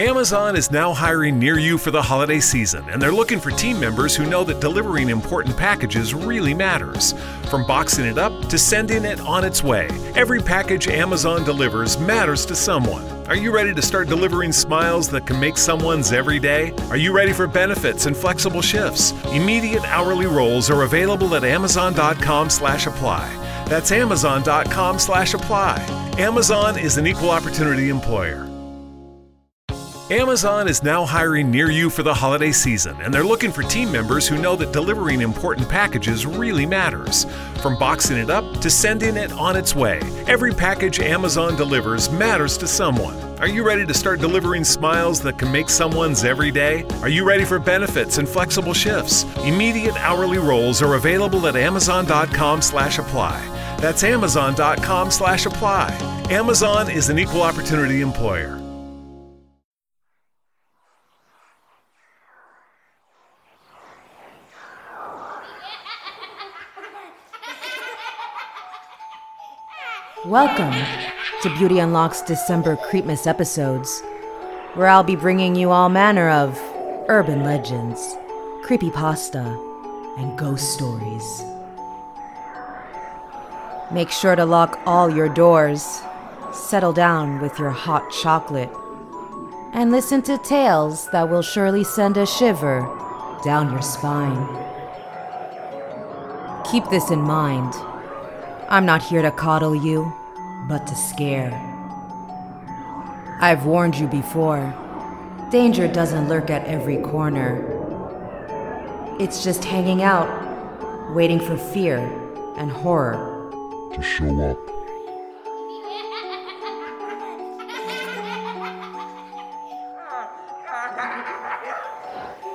Amazon is now hiring near you for the holiday season, and they're looking for team members who know that delivering important packages really matters. From boxing it up to sending it on its way, every package Amazon delivers matters to someone. Are you ready to start delivering smiles that can make someone's every day? Are you ready for benefits and flexible shifts? Immediate hourly roles are available at amazon.com/apply. That's amazon.com/apply. Amazon is an equal opportunity employer. Amazon is now hiring near you for the holiday season, and they're looking for team members who know that delivering important packages really matters. From boxing it up to sending it on its way, every package Amazon delivers matters to someone. Are you ready to start delivering smiles that can make someone's every day? Are you ready for benefits and flexible shifts? Immediate hourly roles are available at amazon.com/apply. That's amazon.com/apply. Amazon is an equal opportunity employer. Welcome to Beauty Unlock's December Creepmas episodes, where I'll be bringing you all manner of urban legends, creepypasta, and ghost stories. Make sure to lock all your doors, settle down with your hot chocolate, and listen to tales that will surely send a shiver down your spine. Keep this in mind. I'm not here to coddle you, but to scare. I've warned you before. Danger doesn't lurk at every corner. It's just hanging out, waiting for fear and horror to show up.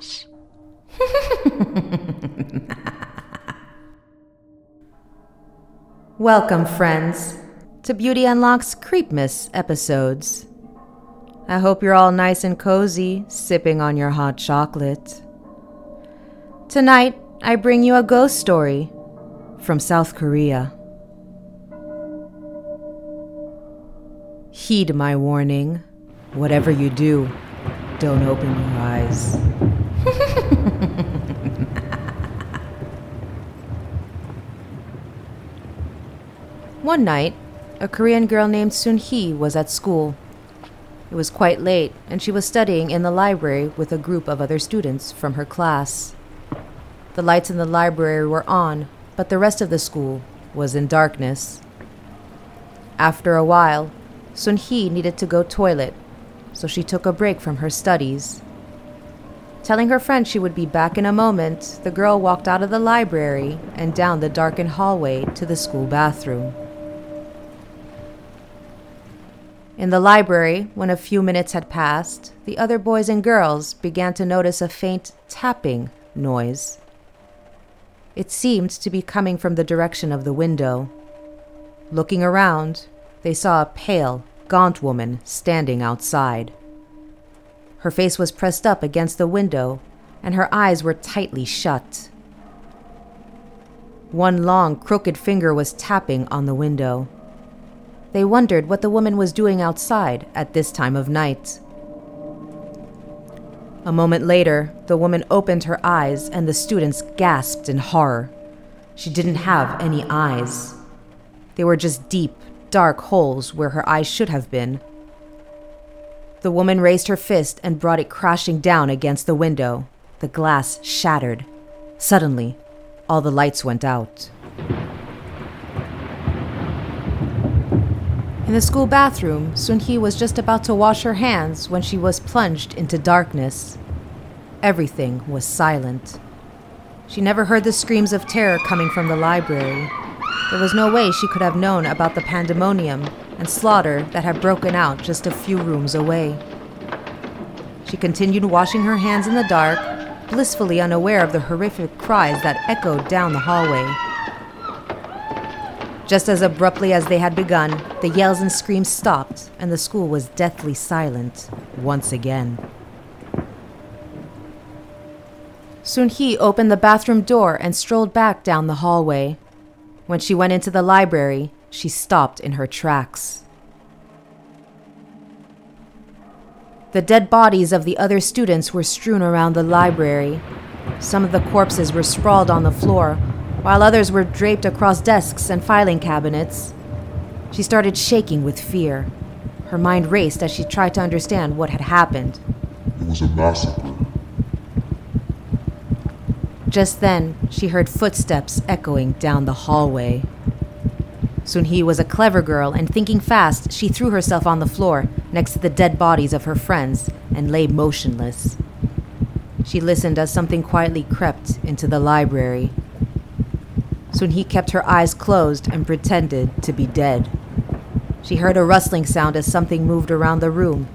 Welcome, friends, to Beauty Unlocks Creepmas episodes. I hope you're all nice and cozy, sipping on your hot chocolate. Tonight, I bring you a ghost story from South Korea. Heed my warning. Whatever you do, don't open your eyes. One night, a Korean girl named Sun Hee was at school. It was quite late, and she was studying in the library with a group of other students from her class. The lights in the library were on, but the rest of the school was in darkness. After a while, Sun Hee needed to go toilet, so she took a break from her studies. Telling her friend she would be back in a moment, the girl walked out of the library and down the darkened hallway to the school bathroom. In the library, when a few minutes had passed, the other boys and girls began to notice a faint tapping noise. It seemed to be coming from the direction of the window. Looking around, they saw a pale, gaunt woman standing outside. Her face was pressed up against the window, and her eyes were tightly shut. One long, crooked finger was tapping on the window. They wondered what the woman was doing outside at this time of night. A moment later, the woman opened her eyes, and the students gasped in horror. She didn't have any eyes. They were just deep, dark holes where her eyes should have been. The woman raised her fist and brought it crashing down against the window. The glass shattered. Suddenly, all the lights went out. In the school bathroom, Sun Hee was just about to wash her hands when she was plunged into darkness. Everything was silent. She never heard the screams of terror coming from the library. There was no way she could have known about the pandemonium and slaughter that had broken out just a few rooms away. She continued washing her hands in the dark, blissfully unaware of the horrific cries that echoed down the hallway. Just as abruptly as they had begun, the yells and screams stopped, and the school was deathly silent once again. Soon Hee opened the bathroom door and strolled back down the hallway. When she went into the library, she stopped in her tracks. The dead bodies of the other students were strewn around the library. Some of the corpses were sprawled on the floor, while others were draped across desks and filing cabinets. She started shaking with fear. Her mind raced as she tried to understand what had happened. It was a massacre. Just then, she heard footsteps echoing down the hallway. Soon Hee was a clever girl, and thinking fast, she threw herself on the floor next to the dead bodies of her friends and lay motionless. She listened as something quietly crept into the library. Soon Hee kept her eyes closed and pretended to be dead. She heard a rustling sound as something moved around the room.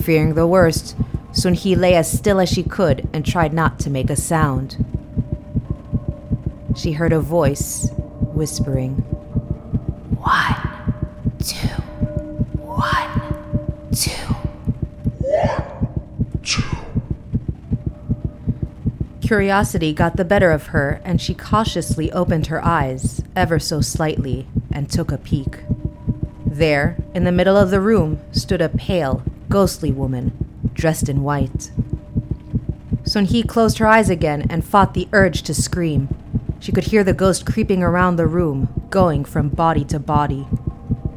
Fearing the worst, Soon Hee lay as still as she could and tried not to make a sound. She heard a voice whispering, One, two, one, two. Curiosity got the better of her, and she cautiously opened her eyes, ever so slightly, and took a peek. There, in the middle of the room, stood a pale, ghostly woman, dressed in white. Sun Hee closed her eyes again and fought the urge to scream. She could hear the ghost creeping around the room, going from body to body,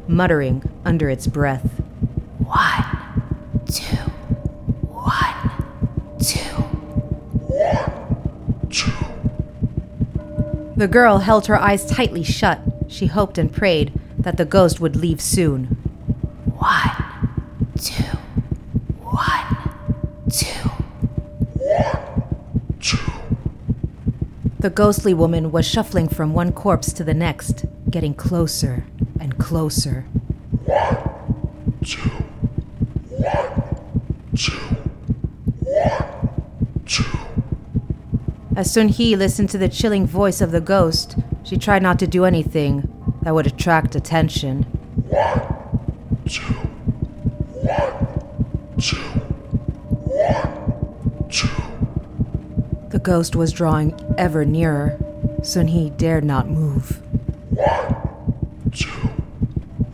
muttering under its breath. One, two, one, two, one, two. The girl held her eyes tightly shut. She hoped and prayed that the ghost would leave soon. One, two, one, two. The ghostly woman was shuffling from one corpse to the next, getting closer and closer. One, two, one, two, one, two. As Sun Hee listened to the chilling voice of the ghost, she tried not to do anything that would attract attention. The ghost was drawing ever nearer. Sun Hee dared not move. One, two,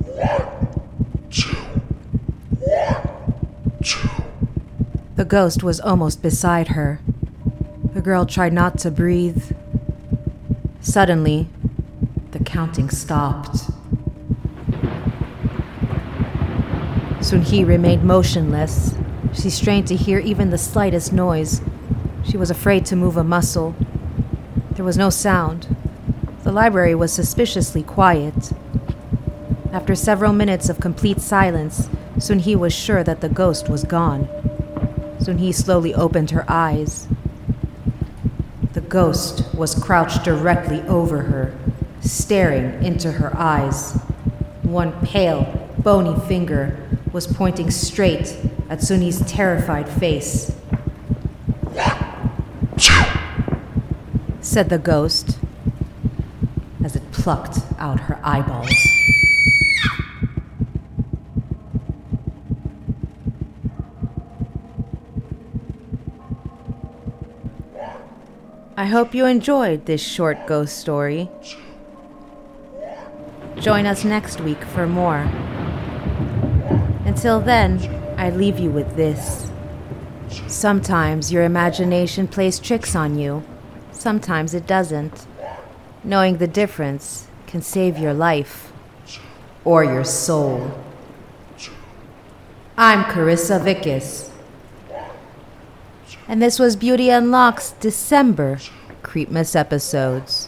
one, two, one, two. The ghost was almost beside her. The girl tried not to breathe. Suddenly, the counting stopped. Sun Hee remained motionless. She strained to hear even the slightest noise. She was afraid to move a muscle. There was no sound. The library was suspiciously quiet. After several minutes of complete silence, Sun Hee was sure that the ghost was gone. Sun Hee slowly opened her eyes. The ghost was crouched directly over her, staring into her eyes. One pale, bony finger was pointing straight at Sun Hee's terrified face. Said the ghost as it plucked out her eyeballs. I hope you enjoyed this short ghost story. Join us next week for more. Until then, I leave you with this. Sometimes your imagination plays tricks on you, sometimes it doesn't. Knowing the difference can save your life or your soul. I'm Carissa Vickus. And this was Beauty Unlocks December Creepmas episodes.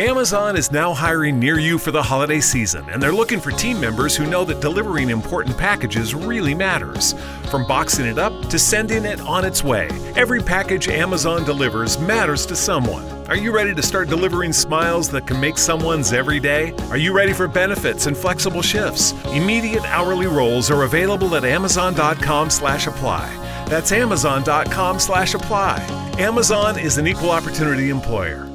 Amazon is now hiring near you for the holiday season, and they're looking for team members who know that delivering important packages really matters. From boxing it up to sending it on its way, every package Amazon delivers matters to someone. Are you ready to start delivering smiles that can make someone's every day? Are you ready for benefits and flexible shifts? Immediate hourly roles are available at amazon.com/apply. That's amazon.com/apply. Amazon is an equal opportunity employer.